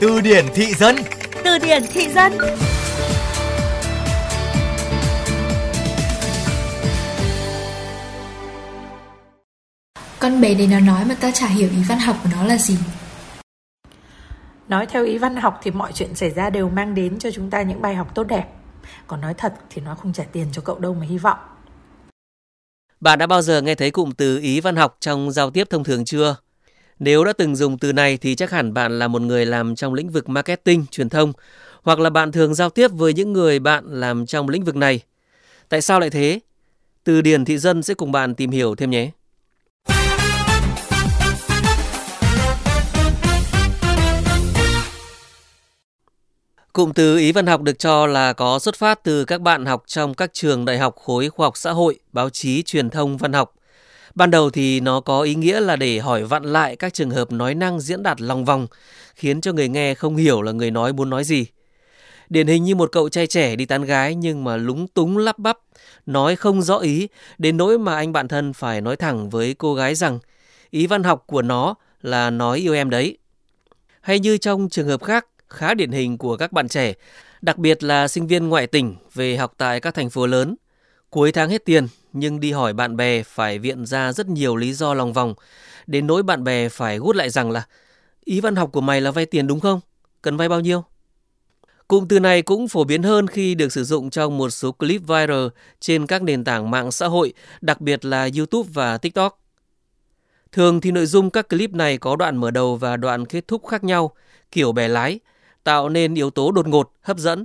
Từ điển thị dân Từ điển thị dân Con bé đấy nó nói mà ta chả hiểu ý văn học của nó là gì Nói theo ý văn học thì mọi chuyện xảy ra đều mang đến cho chúng ta những bài học tốt đẹp. Còn nói thật thì nó không trả tiền cho cậu đâu mà hy vọng. Bạn đã bao giờ nghe thấy cụm từ ý văn học trong giao tiếp thông thường chưa? Nếu đã từng dùng từ này thì chắc hẳn bạn là một người làm trong lĩnh vực marketing, truyền thông hoặc là bạn thường giao tiếp với những người bạn làm trong lĩnh vực này. Tại sao lại thế? Từ điển thị dân sẽ cùng bạn tìm hiểu thêm nhé. Cụm từ ý văn học được cho là có xuất phát từ các bạn học trong các trường đại học khối khoa học xã hội, báo chí, truyền thông, văn học. Ban đầu thì nó có ý nghĩa là để hỏi vặn lại các trường hợp nói năng diễn đạt lòng vòng, khiến cho người nghe không hiểu là người nói muốn nói gì. Điển hình như một cậu trai trẻ đi tán gái nhưng mà lúng túng lắp bắp, nói không rõ ý, đến nỗi mà anh bạn thân phải nói thẳng với cô gái rằng ý văn học của nó là nói yêu em đấy. Hay như trong trường hợp khác, khá điển hình của các bạn trẻ, đặc biệt là sinh viên ngoại tỉnh về học tại các thành phố lớn. Cuối tháng hết tiền nhưng đi hỏi bạn bè phải viện ra rất nhiều lý do lòng vòng, đến nỗi bạn bè phải gút lại rằng là ý văn học của mày là vay tiền đúng không? Cần vay bao nhiêu? Cụm từ này cũng phổ biến hơn khi được sử dụng trong một số clip viral trên các nền tảng mạng xã hội, đặc biệt là YouTube và TikTok. Thường thì nội dung các clip này có đoạn mở đầu và đoạn kết thúc khác nhau, kiểu bè lái, tạo nên yếu tố đột ngột, hấp dẫn.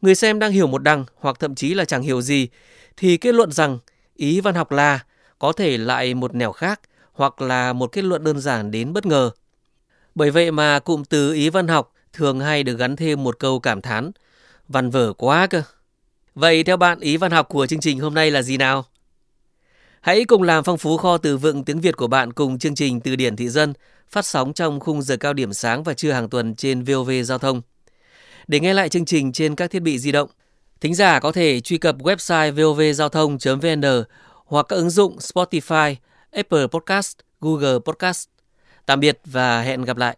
Người xem đang hiểu một đằng hoặc thậm chí là chẳng hiểu gì thì kết luận rằng ý văn học là có thể lại một nẻo khác hoặc là một kết luận đơn giản đến bất ngờ. Bởi vậy mà cụm từ ý văn học thường hay được gắn thêm một câu cảm thán, văn vở quá cơ. Vậy theo bạn ý văn học của chương trình hôm nay là gì nào? Hãy cùng làm phong phú kho từ vựng tiếng Việt của bạn cùng chương trình Từ điển thị dân phát sóng trong khung giờ cao điểm sáng và trưa hàng tuần trên VOV Giao thông. Để nghe lại chương trình trên các thiết bị di động, thính giả có thể truy cập website vovgiao thông.vn hoặc các ứng dụng Spotify, Apple Podcast, Google Podcast. Tạm biệt và hẹn gặp lại.